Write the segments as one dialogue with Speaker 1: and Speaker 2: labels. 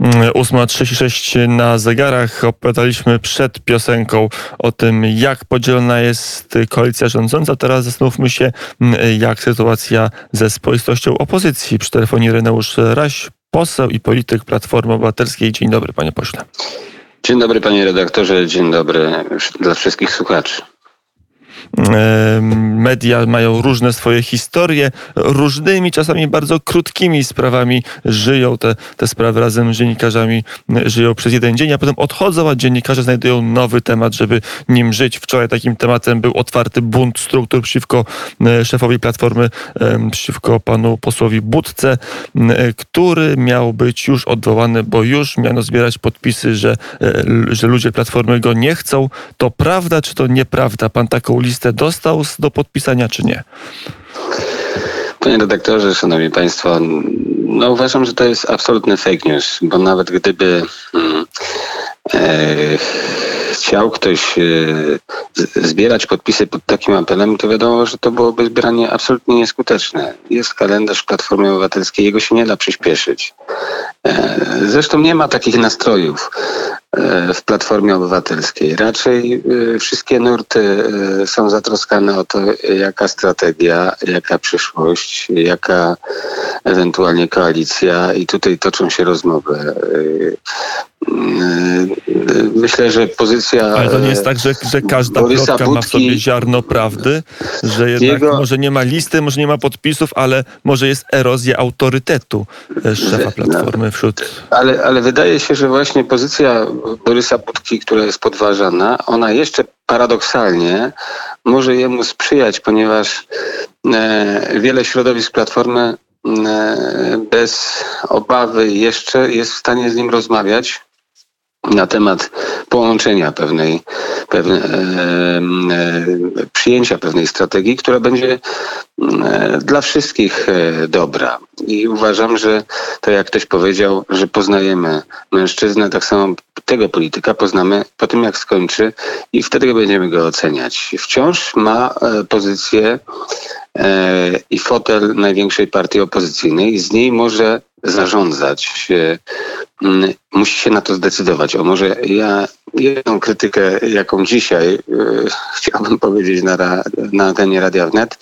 Speaker 1: 8.36 na zegarach. Opowiadaliśmy przed piosenką o tym, jak podzielona jest koalicja rządząca. Teraz zastanówmy się, jak sytuacja ze spoistością opozycji. Przy telefonie Reneusz Raś, poseł i polityk Platformy Obywatelskiej. Dzień dobry, panie pośle.
Speaker 2: Dzień dobry, panie redaktorze. Dzień dobry dla wszystkich słuchaczy
Speaker 1: media mają różne swoje historie, różnymi, czasami bardzo krótkimi sprawami żyją. Te, te sprawy razem z dziennikarzami żyją przez jeden dzień, a potem odchodzą, a dziennikarze znajdują nowy temat, żeby nim żyć. Wczoraj takim tematem był otwarty bunt struktur przeciwko szefowi Platformy, przeciwko panu posłowi Budce, który miał być już odwołany, bo już miano zbierać podpisy, że, e, że ludzie Platformy go nie chcą. To prawda, czy to nieprawda? Pan taką listę listę dostał do podpisania, czy nie?
Speaker 2: Panie redaktorze, szanowni państwo, no uważam, że to jest absolutny fake news, bo nawet gdyby e, chciał ktoś e, zbierać podpisy pod takim apelem, to wiadomo, że to byłoby zbieranie absolutnie nieskuteczne. Jest kalendarz Platformy Obywatelskiej, jego się nie da przyspieszyć. E, zresztą nie ma takich nastrojów. E, w Platformie Obywatelskiej. Raczej e, wszystkie nurty e, są zatroskane o to, jaka strategia, jaka przyszłość, jaka ewentualnie koalicja i tutaj toczą się rozmowy. Myślę, że pozycja.
Speaker 1: Ale to nie jest tak, że, że każda Borysa plotka ma w sobie ziarno prawdy, że jednak jego, może nie ma listy, może nie ma podpisów, ale może jest erozja autorytetu szefa Platformy wśród.
Speaker 2: Ale, ale wydaje się, że właśnie pozycja Borysa Budki, która jest podważana, ona jeszcze paradoksalnie może jemu sprzyjać, ponieważ e, wiele środowisk Platformy e, bez obawy jeszcze jest w stanie z nim rozmawiać na temat połączenia pewnej, pewne, e, e, przyjęcia pewnej strategii, która będzie e, dla wszystkich e, dobra. I uważam, że to jak ktoś powiedział, że poznajemy mężczyznę, tak samo tego polityka poznamy po tym, jak skończy i wtedy będziemy go oceniać. Wciąż ma e, pozycję e, i fotel największej partii opozycyjnej i z niej może zarządzać. Mm, musi się na to zdecydować. O może ja jedną krytykę, jaką dzisiaj e, chciałbym powiedzieć na, na antenie Radia Wnet,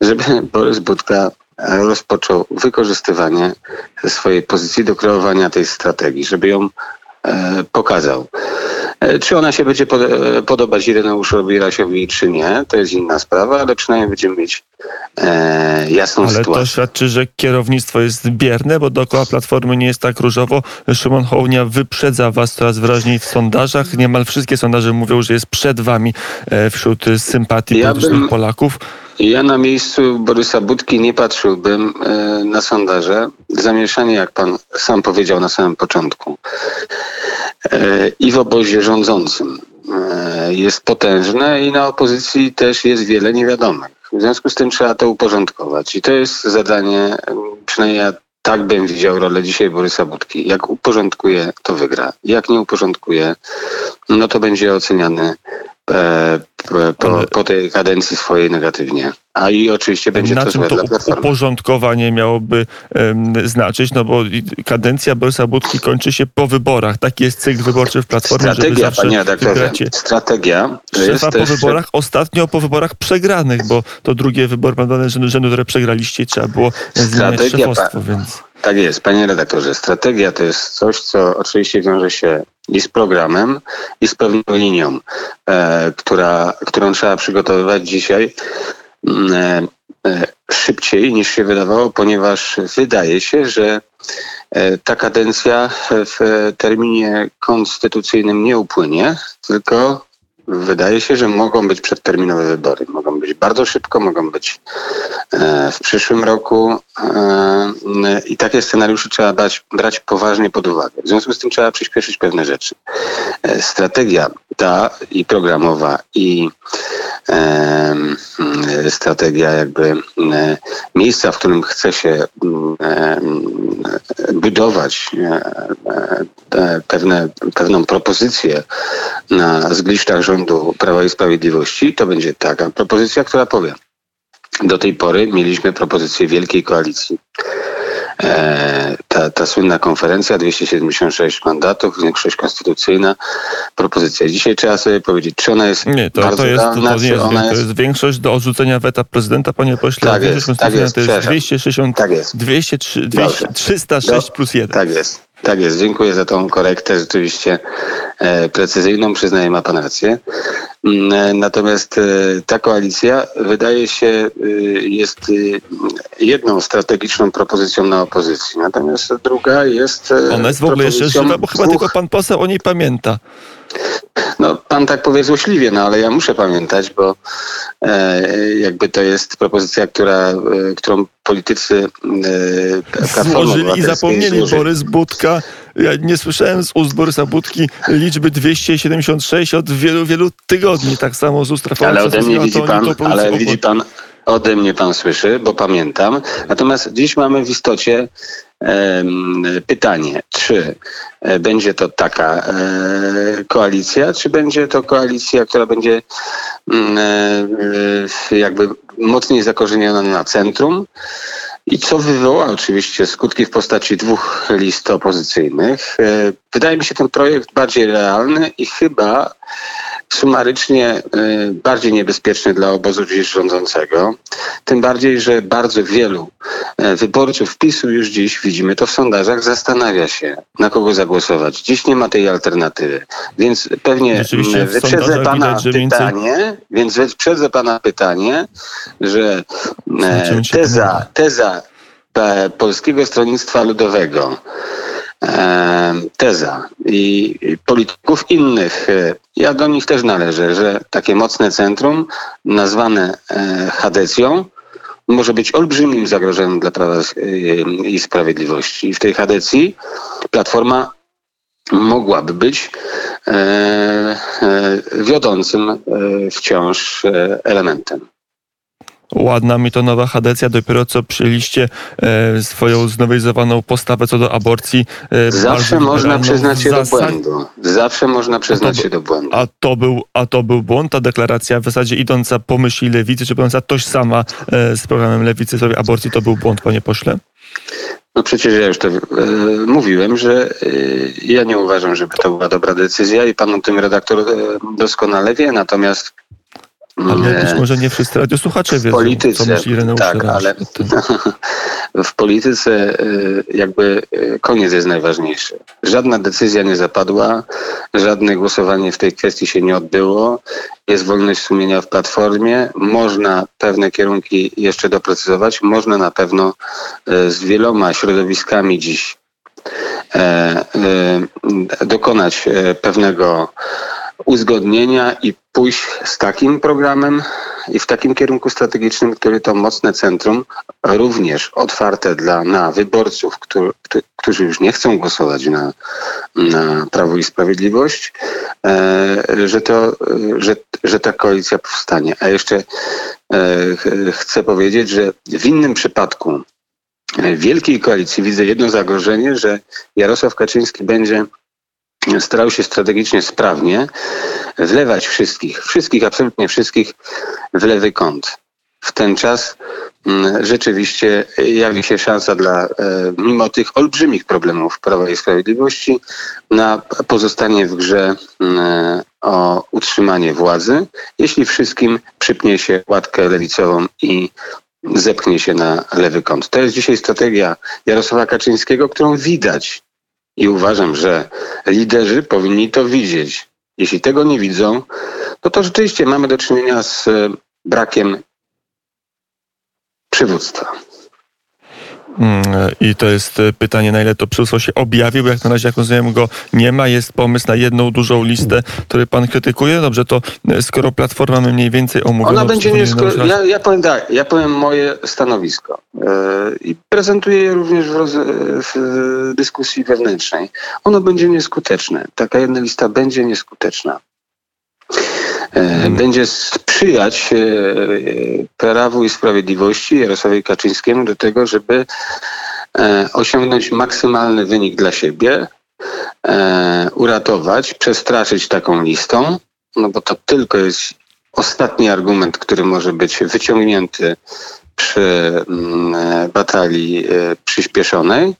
Speaker 2: żeby Borys Budka rozpoczął wykorzystywanie swojej pozycji do kreowania tej strategii, żeby ją E, pokazał. E, czy ona się będzie e, podobać Ireneuszowi Rasiowi, czy nie, to jest inna sprawa, ale przynajmniej będziemy mieć e, jasną
Speaker 1: ale
Speaker 2: sytuację.
Speaker 1: Ale to świadczy, że kierownictwo jest bierne, bo dookoła Platformy nie jest tak różowo. Szymon Hołownia wyprzedza was coraz wyraźniej w sondażach. Niemal wszystkie sondaże mówią, że jest przed wami wśród sympatii ja bym... Polaków.
Speaker 2: Ja na miejscu Borysa Budki nie patrzyłbym e, na sondaże. Zamieszanie, jak pan sam powiedział na samym początku, e, i w obozie rządzącym e, jest potężne i na opozycji też jest wiele niewiadomych. W związku z tym trzeba to uporządkować. I to jest zadanie, przynajmniej ja tak bym widział rolę dzisiaj Borysa Budki. Jak uporządkuje, to wygra. Jak nie uporządkuje, no to będzie oceniany E, po, po, tej kadencji swojej negatywnie. A i oczywiście będzie
Speaker 1: na
Speaker 2: to
Speaker 1: czym
Speaker 2: to
Speaker 1: uporządkowanie miałoby um, znaczyć? No bo kadencja Borysa Budki kończy się po wyborach. Taki jest cykl wyborczy w Platformie,
Speaker 2: Strategia, żeby panie wygracie Strategia
Speaker 1: szefa po wyborach, ostatnio po wyborach przegranych, bo to drugie wybory pan rzędu, rzędu, które przegraliście trzeba było zmieniać szefostwo, więc...
Speaker 2: Tak jest, panie redaktorze. Strategia to jest coś, co oczywiście wiąże się i z programem, i z pewną linią, e, która, którą trzeba przygotowywać dzisiaj mm, e, e, szybciej niż się wydawało, ponieważ wydaje się, że ta kadencja w terminie konstytucyjnym nie upłynie, tylko wydaje się, że mogą być przedterminowe wybory. Mogą być bardzo szybko, mogą być e, w przyszłym roku e, i takie scenariusze trzeba dać, brać poważnie pod uwagę. W związku z tym trzeba przyspieszyć pewne rzeczy. E, strategia ta i programowa i strategia jakby miejsca, w którym chce się budować pewne, pewną propozycję na zgliszczach rządu Prawa i Sprawiedliwości, to będzie taka propozycja, która powie, do tej pory mieliśmy propozycję wielkiej koalicji e, ta, ta słynna konferencja, 276 mandatów, większość konstytucyjna, propozycja. Dzisiaj trzeba sobie powiedzieć, czy ona jest
Speaker 1: Nie, to, to, jest,
Speaker 2: realna,
Speaker 1: to, nie jest, to
Speaker 2: jest...
Speaker 1: większość do odrzucenia weta prezydenta, panie pośle.
Speaker 2: Tak jest, tak jest,
Speaker 1: to jest
Speaker 2: przepraszam.
Speaker 1: 260,
Speaker 2: Tak jest.
Speaker 1: 203,
Speaker 2: Dobrze.
Speaker 1: 200, 306
Speaker 2: Do-
Speaker 1: plus 1.
Speaker 2: Tak jest. Tak jest, dziękuję za tą korektę, rzeczywiście e, precyzyjną, przyznaję, ma pan rację. Mm, e, Natomiast e, ta koalicja wydaje się jest jedną strategiczną propozycją na opozycji, natomiast druga jest
Speaker 1: Ona jest w ogóle jeszcze żywa, bo chyba
Speaker 2: dwóch-
Speaker 1: tylko pan poseł o niej pamięta.
Speaker 2: No, pan tak powie złośliwie, no ale ja muszę pamiętać, bo e, jakby to jest propozycja, która, e, którą politycy e, Platformy
Speaker 1: i zapomnieli
Speaker 2: złożyli.
Speaker 1: Borys Budka. Ja nie słyszałem z ust Borysa Budki liczby 276 od wielu, wielu tygodni. Tak samo z ust Rafała
Speaker 2: Ale ode mnie widzi pan, ale widzi pan, ode mnie pan słyszy, bo pamiętam. Natomiast dziś mamy w istocie pytanie, czy e, będzie to taka e, koalicja, czy będzie to koalicja, która będzie mm, e, jakby mocniej zakorzeniona na centrum, i co wywoła oczywiście skutki w postaci dwóch list opozycyjnych. Wydaje mi się ten projekt bardziej realny i chyba sumarycznie e, bardziej niebezpieczny dla obozu dziś rządzącego. Tym bardziej, że bardzo wielu e, wyborców PiSu już dziś, widzimy to w sondażach, zastanawia się, na kogo zagłosować. Dziś nie ma tej alternatywy. Więc pewnie
Speaker 1: Rzeczywiście
Speaker 2: m,
Speaker 1: w
Speaker 2: wyprzedzę pana
Speaker 1: widać, więcej-
Speaker 2: pytanie, więc wyprzedzę pana pytanie, że e,
Speaker 1: Zobaczymy, czy
Speaker 2: teza, teza e, Polskiego Stronnictwa Ludowego, e, teza i polityków innych, ja do nich też należę, że takie mocne centrum nazwane e, Hadecją może być olbrzymim zagrożeniem dla prawa e, i sprawiedliwości. I w tej Hadecji Platforma mogłaby być e, wiodącym wciąż elementem.
Speaker 1: Ładna mi to nowa Hadecja, dopiero co przyjęliście e, swoją znowelizowaną postawę co do aborcji. E,
Speaker 2: Zawsze można przyznać się do błędu. Zawsze można przyznać
Speaker 1: to-
Speaker 2: się do błędu.
Speaker 1: A to, był, a to był błąd, ta deklaracja w zasadzie idąca po myśli lewicy, czy będąca tożsama e, z programem lewicy w sprawie aborcji, to był błąd, panie pośle?
Speaker 2: No przecież ja już to e, mówiłem, że e, ja nie uważam, żeby to była dobra decyzja i pan o tym redaktor e, doskonale wie, natomiast
Speaker 1: Ale być może nie wszyscy radiosłuchacze
Speaker 2: w
Speaker 1: wiedzą,
Speaker 2: polityce,
Speaker 1: co myśli Ireneusz
Speaker 2: tak, ale w polityce e, jakby e, koniec jest najważniejszy. Żadna decyzja nie zapadła, żadne głosowanie w tej kwestii się nie odbyło. Jest wolność sumienia w platformie. Można pewne kierunki jeszcze doprecyzować. Można na pewno e, z wieloma środowiskami dziś e, dokonać e, pewnego uzgodnienia i pójść z takim programem i w takim kierunku strategicznym, który to mocne centrum, również otwarte dla, na wyborców, którzy, którzy już nie chcą głosować na, na Prawo i Sprawiedliwość, e, że, to, że, że ta koalicja powstanie. A jeszcze e, ch- chcę powiedzieć, że w innym przypadku e, wielkiej koalicji widzę jedno zagrożenie, że Jarosław Kaczyński będzie starał się strategicznie sprawnie wlewać wszystkich, wszystkich, absolutnie wszystkich w lewy kąt. W ten czas mm, rzeczywiście jawi się szansa dla, e, mimo tych olbrzymich problemów Prawa i Sprawiedliwości, na pozostanie w grze mm, o utrzymanie władzy, jeśli wszystkim przypnie się łatkę lewicową i zepchnie się na lewy kąt. To jest dzisiaj strategia Jarosława Kaczyńskiego, którą widać i uważam, że liderzy powinni to widzieć. Jeśli tego nie widzą, to to rzeczywiście mamy do czynienia z e, brakiem przywództwa.
Speaker 1: Mm, I to jest e, pytanie, na ile to przywództwo się objawi, bo jak na razie, jak rozumiem, go nie ma. Jest pomysł na jedną dużą listę, który pan krytykuje. Dobrze, to e, skoro Platforma mamy mniej więcej omówioną...
Speaker 2: Ona będzie nie
Speaker 1: przypomnę
Speaker 2: sko- ja, ja powiem tak, ja powiem moje stanowisko e, i prezentuję je również w, roz- w dyskusji wewnętrznej. Ono będzie nieskuteczne. Taka jedna lista będzie nieskuteczna. E, Będzie sprzyjać e, Prawu i Sprawiedliwości Jarosławowi Kaczyńskiemu do tego, żeby e, osiągnąć maksymalny wynik dla siebie, e, uratować, przestraszyć taką listą, no bo to tylko jest ostatni argument, który może być wyciągnięty przy mm, batalii przyspieszonej,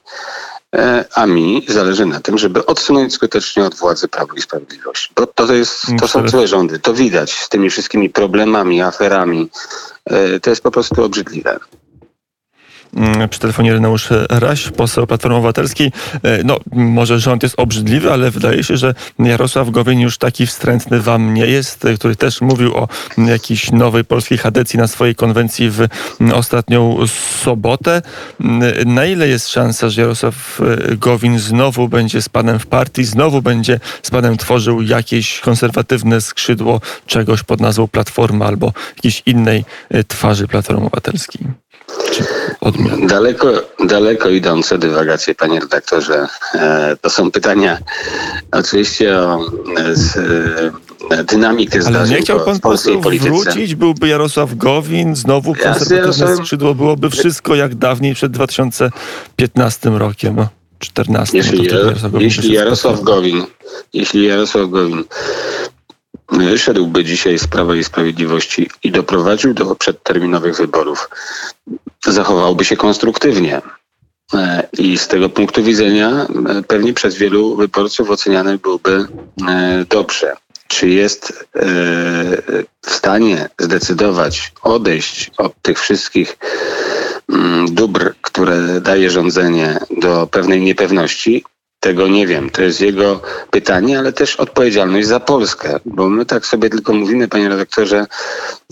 Speaker 2: a mi zależy na tym, żeby odsunąć skutecznie od władzy Prawo i Sprawiedliwość. Bo to, jest, to są złe rządy, to widać z tymi wszystkimi problemami, aferami. To jest po prostu obrzydliwe.
Speaker 1: Mm, przy telefonie Reneusz Raś, poseł Platformy Obywatelskiej. E, no, może rząd jest obrzydliwy, ale wydaje się, że Jarosław Gowin już taki wstrętny wam nie jest, e, który też mówił o jakiejś nowej polskiej chadecji na swojej konwencji w ostatnią sobotę. Mm, na ile jest szansa, że Jarosław e, Gowin znowu będzie z panem w partii, znowu będzie z panem tworzył jakieś konserwatywne skrzydło czegoś pod nazwą Platforma albo jakiejś innej twarzy Platformy Obywatelskiej?
Speaker 2: Daleko, daleko idące dywagacje, panie redaktorze. E, to są pytania oczywiście o e, dynamikę
Speaker 1: Ale
Speaker 2: zdarzeń
Speaker 1: nie chciał pan
Speaker 2: polityce.
Speaker 1: wrócić? Byłby Jarosław Gowin, znowu konserwatywne Jarosław... skrzydło, byłoby wszystko jak dawniej przed 2015 rokiem. No. 14.
Speaker 2: Jeśli, no Jarosław, jeśli Jarosław Gowin, jeśli Jarosław Gowin wyszedłby dzisiaj z Prawa i Sprawiedliwości i doprowadził do przedterminowych wyborów, zachowałby się konstruktywnie. E, I z tego punktu widzenia e, pewnie przez wielu wyborców oceniany byłby e, dobrze. Czy jest w stanie zdecydować, odejść od tych wszystkich mm, dóbr, które daje rządzenie do pewnej niepewności? Tego nie wiem. To jest jego pytanie, ale też odpowiedzialność za Polskę, bo my tak sobie tylko mówimy, panie redaktorze,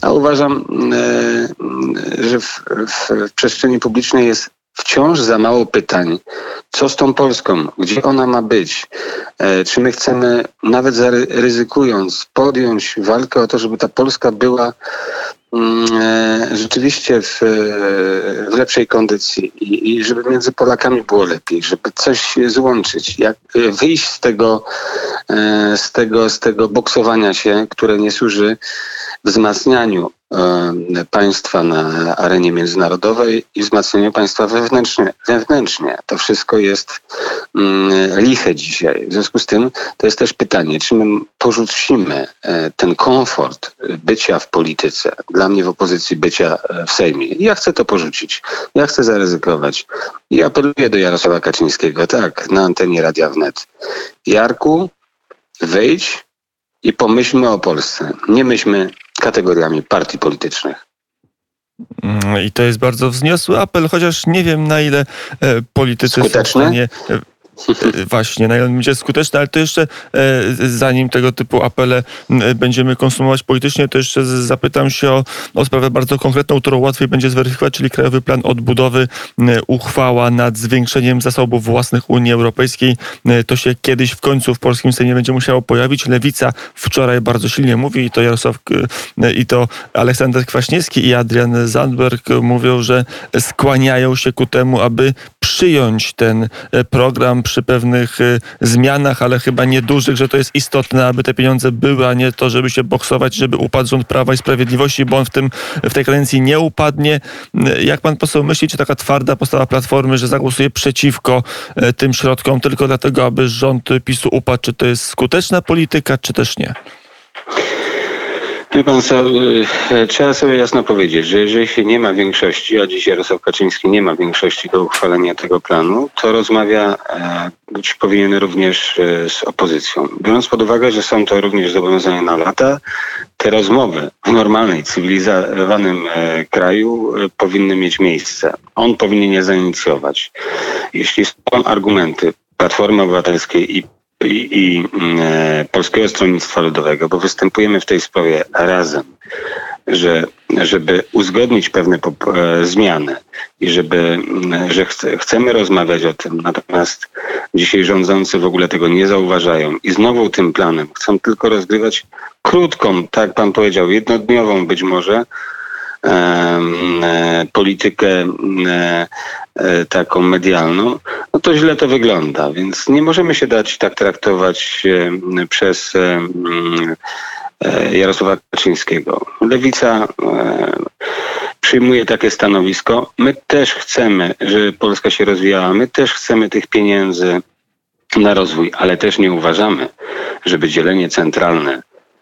Speaker 2: a uważam, e, że w, w przestrzeni publicznej jest wciąż za mało pytań. Co z tą Polską? Gdzie ona ma być? E, czy my chcemy, nawet zaryzykując, podjąć walkę o to, żeby ta Polska była mm, e, rzeczywiście w, w lepszej kondycji i, i, żeby między Polakami było lepiej, żeby coś złączyć, jak wyjść z tego, e, z tego, z tego boksowania się, które nie służy wzmacnianiu E, państwa na arenie międzynarodowej i wzmacnianiu państwa wewnętrznie. wewnętrznie. To wszystko jest mm, liche dzisiaj. W związku z tym to jest też pytanie, czy my porzucimy e, ten komfort bycia w polityce, dla mnie w opozycji bycia e, w Sejmie. Ja chcę to porzucić. Ja chcę zaryzykować. I apeluję do Jarosława Kaczyńskiego, tak, na antenie Radia Wnet. Jarku, wyjdź i pomyślmy o Polsce. Nie myślmy kategoriami partii politycznych.
Speaker 1: Mm, I to jest bardzo wzniosły apel, chociaż nie wiem na ile e, politycy
Speaker 2: Skuteczny? są w stanie
Speaker 1: E, właśnie, na ile będzie skuteczny, ale to jeszcze e, zanim tego typu apele będziemy konsumować politycznie, to jeszcze zapytam się o, o sprawę bardzo konkretną, którą łatwiej będzie zweryfikować, czyli Krajowy Plan Odbudowy, uchwała nad zwiększeniem zasobów własnych Unii Europejskiej. To się kiedyś w końcu w polskim Sejmie będzie musiało pojawić. Lewica wczoraj bardzo silnie mówi i to Jarosław i to Aleksander Kwaśniewski i Adrian Zandberg mówią, że skłaniają się ku temu, aby przyjąć ten e, program przy pewnych e, zmianach, ale chyba niedużych, że to jest istotne, aby te pieniądze były, a nie to, żeby się boksować, żeby upadł rząd Prawa i Sprawiedliwości, bo on w, tym, w tej kadencji nie upadnie. E, jak pan poseł myśli, czy taka twarda postawa Platformy, że zagłosuje przeciwko tym środkom tylko dlatego, aby rząd PiSu upadł, czy to jest skuteczna polityka, czy też nie?
Speaker 2: Wie pan co, y, trzeba sobie jasno powiedzieć, że jeżeli się nie ma większości, a dziś Jarosław Kaczyński nie ma większości do uchwalenia tego planu, to rozmawia e, być powinien również e, z opozycją. Biorąc pod uwagę, że są to również zobowiązania na lata, te rozmowy w normalnej, cywilizowanym e, kraju powinny mieć miejsce. On powinien je zainicjować. Jeśli są argumenty Platformy Obywatelskiej i i, i e, Polskiego Stronnictwa Ludowego, bo występujemy w tej sprawie razem, że, żeby uzgodnić pewne e, zmiany i żeby, że chce, chcemy rozmawiać o tym, natomiast dzisiaj rządzący w ogóle tego nie zauważają i znowu tym planem chcą tylko rozgrywać krótką, tak pan powiedział, jednodniową być może, E, politykę e, e, taką medialną, no to źle to wygląda. Więc nie możemy się dać tak traktować przez Jarosława Kaczyńskiego. Lewica przyjmuje takie stanowisko. My też chcemy, żeby Polska się rozwijała, my też chcemy tych pieniędzy na rozwój, ale też nie uważamy, żeby dzielenie centralne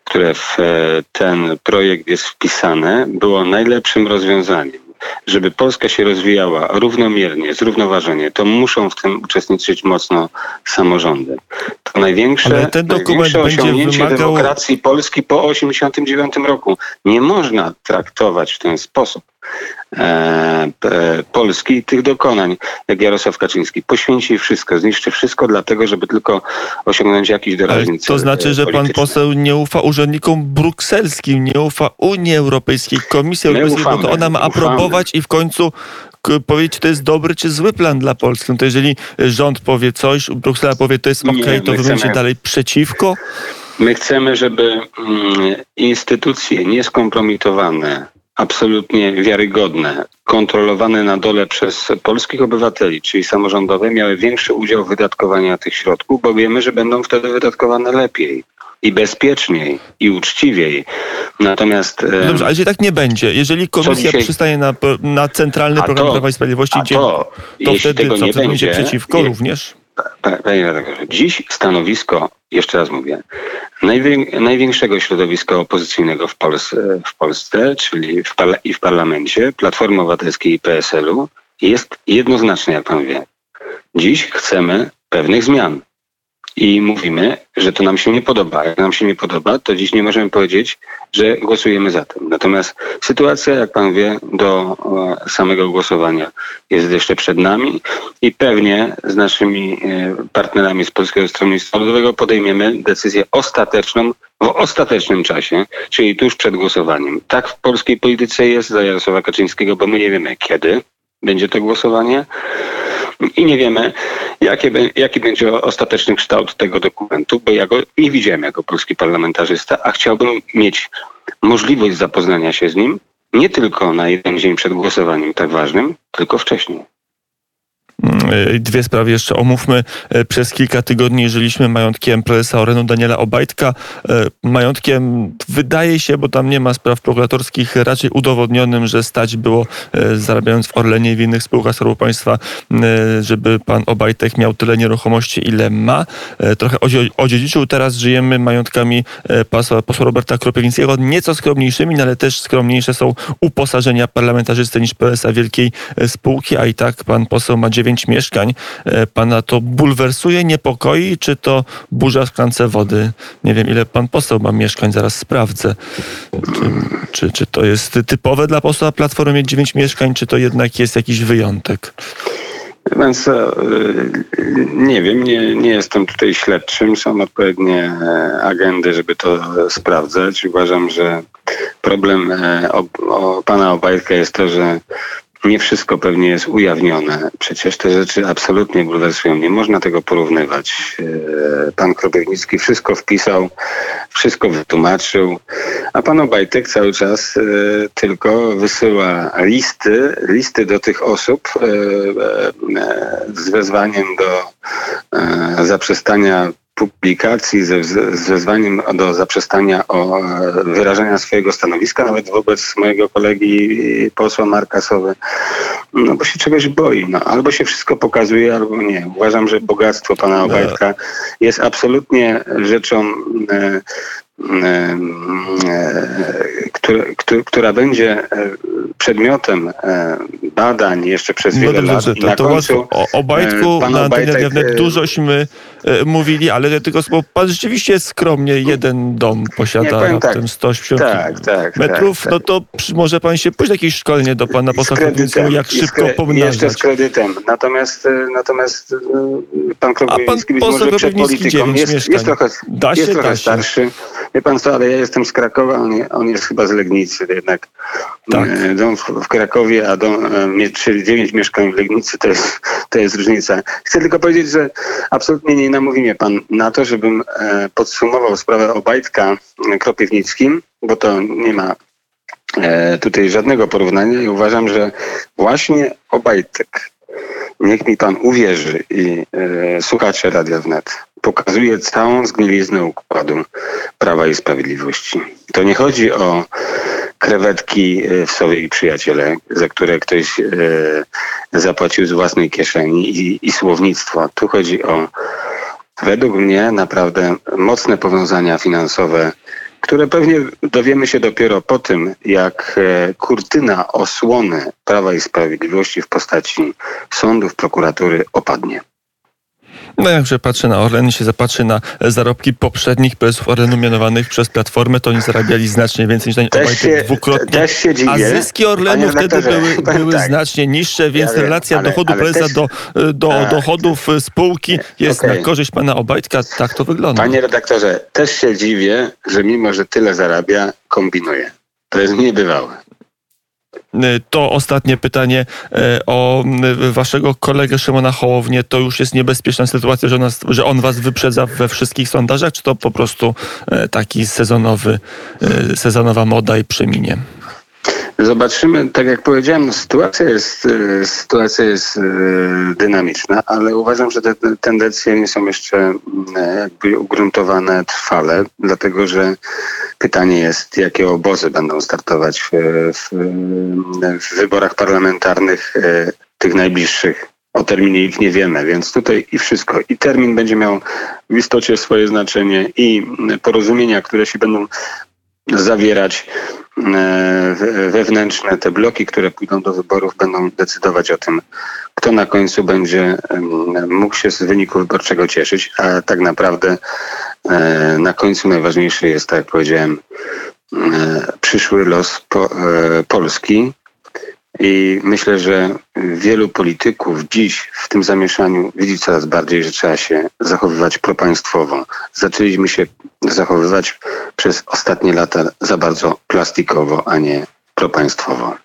Speaker 2: które w e, ten projekt jest wpisane, było najlepszym rozwiązaniem. Żeby Polska się rozwijała równomiernie, zrównoważenie, to muszą w tym uczestniczyć mocno samorządy. To największe,
Speaker 1: Ale ten dokument
Speaker 2: największe osiągnięcie
Speaker 1: wymagał-
Speaker 2: demokracji Polski po 1989 roku. Nie można traktować w ten sposób Polski i tych dokonań, jak Jarosław Kaczyński. Poświęci wszystko, zniszczy wszystko dlatego, żeby tylko osiągnąć jakiś doraźny cel
Speaker 1: to znaczy,
Speaker 2: e,
Speaker 1: że pan poseł nie ufa urzędnikom brukselskim, nie ufa Unii Europejskiej, Komisji Europejskiej, bo to
Speaker 2: ufamy,
Speaker 1: ona ma
Speaker 2: ufamy.
Speaker 1: aprobować i w końcu powiedzieć, czy to jest dobry, czy zły plan dla Polski. No to jeżeli rząd powie coś, Bruksela powie, to jest ok, to
Speaker 2: my
Speaker 1: wy będziecie
Speaker 2: chcemy-
Speaker 1: dalej przeciwko.
Speaker 2: My chcemy, żeby mm, instytucje nieskompromitowane, absolutnie wiarygodne, kontrolowane na dole przez polskich obywateli, czyli samorządowe, miały większy udział w wydatkowaniu tych środków, bo wiemy, że będą wtedy wydatkowane lepiej. I bezpieczniej, i uczciwiej. Natomiast
Speaker 1: No Dobrze, ale jeżeli tak nie będzie, jeżeli komisja
Speaker 2: dzisiaj-
Speaker 1: przystanie na, na centralny
Speaker 2: A
Speaker 1: program
Speaker 2: to-
Speaker 1: Prawa i Sprawiedliwości, gdzie,
Speaker 2: to,
Speaker 1: to wtedy
Speaker 2: tego
Speaker 1: co,
Speaker 2: nie
Speaker 1: będzie przeciwko
Speaker 2: je-
Speaker 1: również?
Speaker 2: Pa- Panie redaktorze, dziś stanowisko, jeszcze raz mówię, największego środowiska opozycyjnego w Polsce, w Polsce czyli w i w parlamencie, Platformy Obywatelskiej i PSL-u, jest jednoznaczne, jak pan wie. Dziś chcemy pewnych zmian. I mówimy, że to nam się nie podoba. Jak nam się nie podoba, to dziś nie możemy powiedzieć, że głosujemy za tym. Natomiast sytuacja, jak pan wie, do e, samego głosowania jest jeszcze przed nami i pewnie z naszymi e, partnerami z Polskiego Stronnictwa Ludowego podejmiemy decyzję ostateczną w ostatecznym czasie, czyli tuż przed głosowaniem. Tak w polskiej polityce jest za Jarosława Kaczyńskiego, bo my nie wiemy kiedy będzie to głosowanie i nie wiemy, jakie, jaki będzie ostateczny kształt tego dokumentu, bo ja go nie widziałem jako polski parlamentarzysta, a chciałbym mieć możliwość zapoznania się z nim nie tylko na jeden dzień przed głosowaniem tak ważnym, tylko wcześniej.
Speaker 1: Mm, Dwie sprawy jeszcze omówmy. E, Przez kilka tygodni żyliśmy majątkiem prezesa Orenu Daniela Obajtka. E, Majątkiem wydaje się, bo tam nie ma spraw prokuratorskich, raczej udowodnionym, że stać było e, zarabiając w Orlenie i w innych spółkach Skarbu Państwa, żeby pan Obajtek miał tyle nieruchomości, ile ma. Trochę odzie- odziedziczył. Teraz żyjemy majątkami posła, posła Roberta Kropiwnickiego, nieco skromniejszymi, no ale też skromniejsze są uposażenia parlamentarzysty niż PSA wielkiej spółki, a i tak pan poseł ma dziewięć mieszkań. E, Pana to bulwersuje, niepokoi, czy to burza w szklance wody? Nie wiem, ile pan poseł ma mieszkań, zaraz sprawdzę. Czy, czy, czy to jest typowe dla posła Platformy mieć dziewięć mieszkań, czy to jednak jest jakiś wyjątek?
Speaker 2: Więc e, nie wiem, nie, nie jestem tutaj śledczym. Są odpowiednie e, agendy, żeby to sprawdzać. Uważam, że problem pana Obajtka jest to, że nie wszystko pewnie jest ujawnione. Przecież te rzeczy absolutnie bulwersują. Nie można tego porównywać. E, Pan Kropiewnicki wszystko wpisał, wszystko wytłumaczył, a pan Obajtek cały czas e, tylko wysyła listy, listy do tych osób e, z wezwaniem do zaprzestania publikacji, ze, z wezwaniem do zaprzestania o wyrażania swojego stanowiska, nawet wobec mojego kolegi posła Marka Sowy. No bo się czegoś boi. No, albo się wszystko pokazuje, albo nie. Uważam, że bogactwo pana Obajtka jest absolutnie rzeczą e, która, która, która będzie e, przedmiotem e, badań jeszcze przez wiele
Speaker 1: No
Speaker 2: lat.
Speaker 1: dobrze,
Speaker 2: I
Speaker 1: to,
Speaker 2: na
Speaker 1: to
Speaker 2: końcu.
Speaker 1: O Obajtku
Speaker 2: e, pan
Speaker 1: na
Speaker 2: Obajtek, e,
Speaker 1: dużośmy e, mówili, ale tylko bo pan rzeczywiście skromnie jeden dom posiada
Speaker 2: powiem tak.
Speaker 1: raptem 180
Speaker 2: Tak, tak,
Speaker 1: metrów,
Speaker 2: tak,
Speaker 1: no to może pan się pójść jakieś szkolenie do pana posła jak szybko
Speaker 2: kre- Jeszcze z
Speaker 1: pomnażać.
Speaker 2: kredytem. Natomiast, e, natomiast e, pan Kropiewnicki być może przed polityką jest, jest trochę,
Speaker 1: się,
Speaker 2: jest trochę
Speaker 1: da się.
Speaker 2: Wie pan co, ale ja jestem z Krakowa, on, on jest chyba z Legnicy. Jednak
Speaker 1: Tak.
Speaker 2: e, dom w, Krakowie, a dom, e, mieć 9 mieszkań w Legnicy to jest, to jest różnica. Chcę tylko powiedzieć, że absolutnie nie namówi mnie pan na to, żebym e, podsumował sprawę Obajtka e, Kropiewnickim, bo to nie ma e, tutaj żadnego porównania i uważam, że właśnie Obajtek, niech mi pan uwierzy i e, słuchacze Radia Wnet, pokazuje całą zgniliznę układu Prawa i Sprawiedliwości. To nie chodzi o krewetki e, w sobie i przyjaciele, za które ktoś e, zapłacił z własnej kieszeni i, i słownictwo. Tu chodzi o według mnie naprawdę mocne powiązania finansowe które pewnie dowiemy się dopiero po tym, jak e, kurtyna osłony Prawa i Sprawiedliwości w postaci sądów, prokuratury opadnie.
Speaker 1: No jak się patrzy na Orlen, się zapatrzy na zarobki poprzednich prezesów Orlenu mianowanych przez Platformę, to oni zarabiali znacznie więcej niż ten
Speaker 2: Też się,
Speaker 1: dwukrotnie.
Speaker 2: też się dziwię.
Speaker 1: A zyski Orlenu wtedy były, były
Speaker 2: tak.
Speaker 1: znacznie niższe, więc relacja
Speaker 2: ale-
Speaker 1: dochodu
Speaker 2: ale
Speaker 1: prezesa
Speaker 2: też-
Speaker 1: do, do
Speaker 2: Tak.
Speaker 1: dochodów spółki jest
Speaker 2: Okej.
Speaker 1: na korzyść pana Obajtka. Tak to wygląda.
Speaker 2: Panie redaktorze, też się dziwię, że mimo, że tyle zarabia, kombinuje. To jest niebywałe.
Speaker 1: Y, To ostatnie pytanie e, o y, waszego kolegę Szymona Hołownię. To już jest niebezpieczna sytuacja, że, nas, że on was wyprzedza we wszystkich sondażach, czy to po prostu taki sezonowy, sezonowa moda i przeminie?
Speaker 2: Zobaczymy, tak jak powiedziałem, sytuacja jest, sytuacja jest dynamiczna, ale uważam, że te te tendencje nie są jeszcze mm, ugruntowane trwale, dlatego że pytanie jest, jakie obozy będą startować w, w, w wyborach parlamentarnych e, tych najbliższych. O terminie ich nie wiemy, więc tutaj i wszystko. I termin będzie miał w istocie swoje znaczenie i porozumienia, które się będą zawierać wewnętrzne, te bloki, które pójdą do wyborów, będą decydować o tym, kto na końcu będzie mógł się z wyniku wyborczego cieszyć, a tak naprawdę e, na końcu najważniejszy jest, tak jak powiedziałem, e, przyszły los po, e, Polski. I myślę, że wielu polityków dziś w tym zamieszaniu widzi coraz bardziej, że trzeba się zachowywać propaństwowo. Zaczęliśmy się zachowywać przez ostatnie lata za bardzo plastikowo, a nie propaństwowo.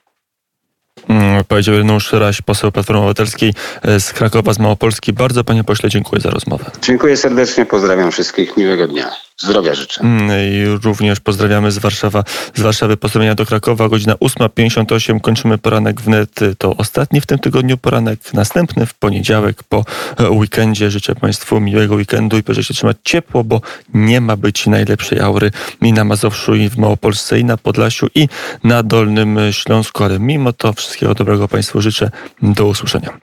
Speaker 1: Mm, Powiedział Ireneusz Raś, poseł Platformy Obywatelskiej e, z Krakowa, z Małopolski. Bardzo panie pośle dziękuję za rozmowę.
Speaker 2: Dziękuję serdecznie, pozdrawiam wszystkich, miłego dnia. Zdrowia życzę.
Speaker 1: Mm, I również pozdrawiamy z Warszawa, z Warszawy pozdrowienia do Krakowa, godzina 8.58. Kończymy poranek wnet. To ostatni w tym tygodniu poranek. Następny w poniedziałek po e, weekendzie. Życzę Państwu miłego weekendu i proszę się trzymać ciepło, bo nie ma być najlepszej aury i na Mazowszu, i w Małopolsce, i na Podlasiu, i na Dolnym Śląsku. Ale mimo to wszystkiego dobrego Państwu życzę. Do usłyszenia.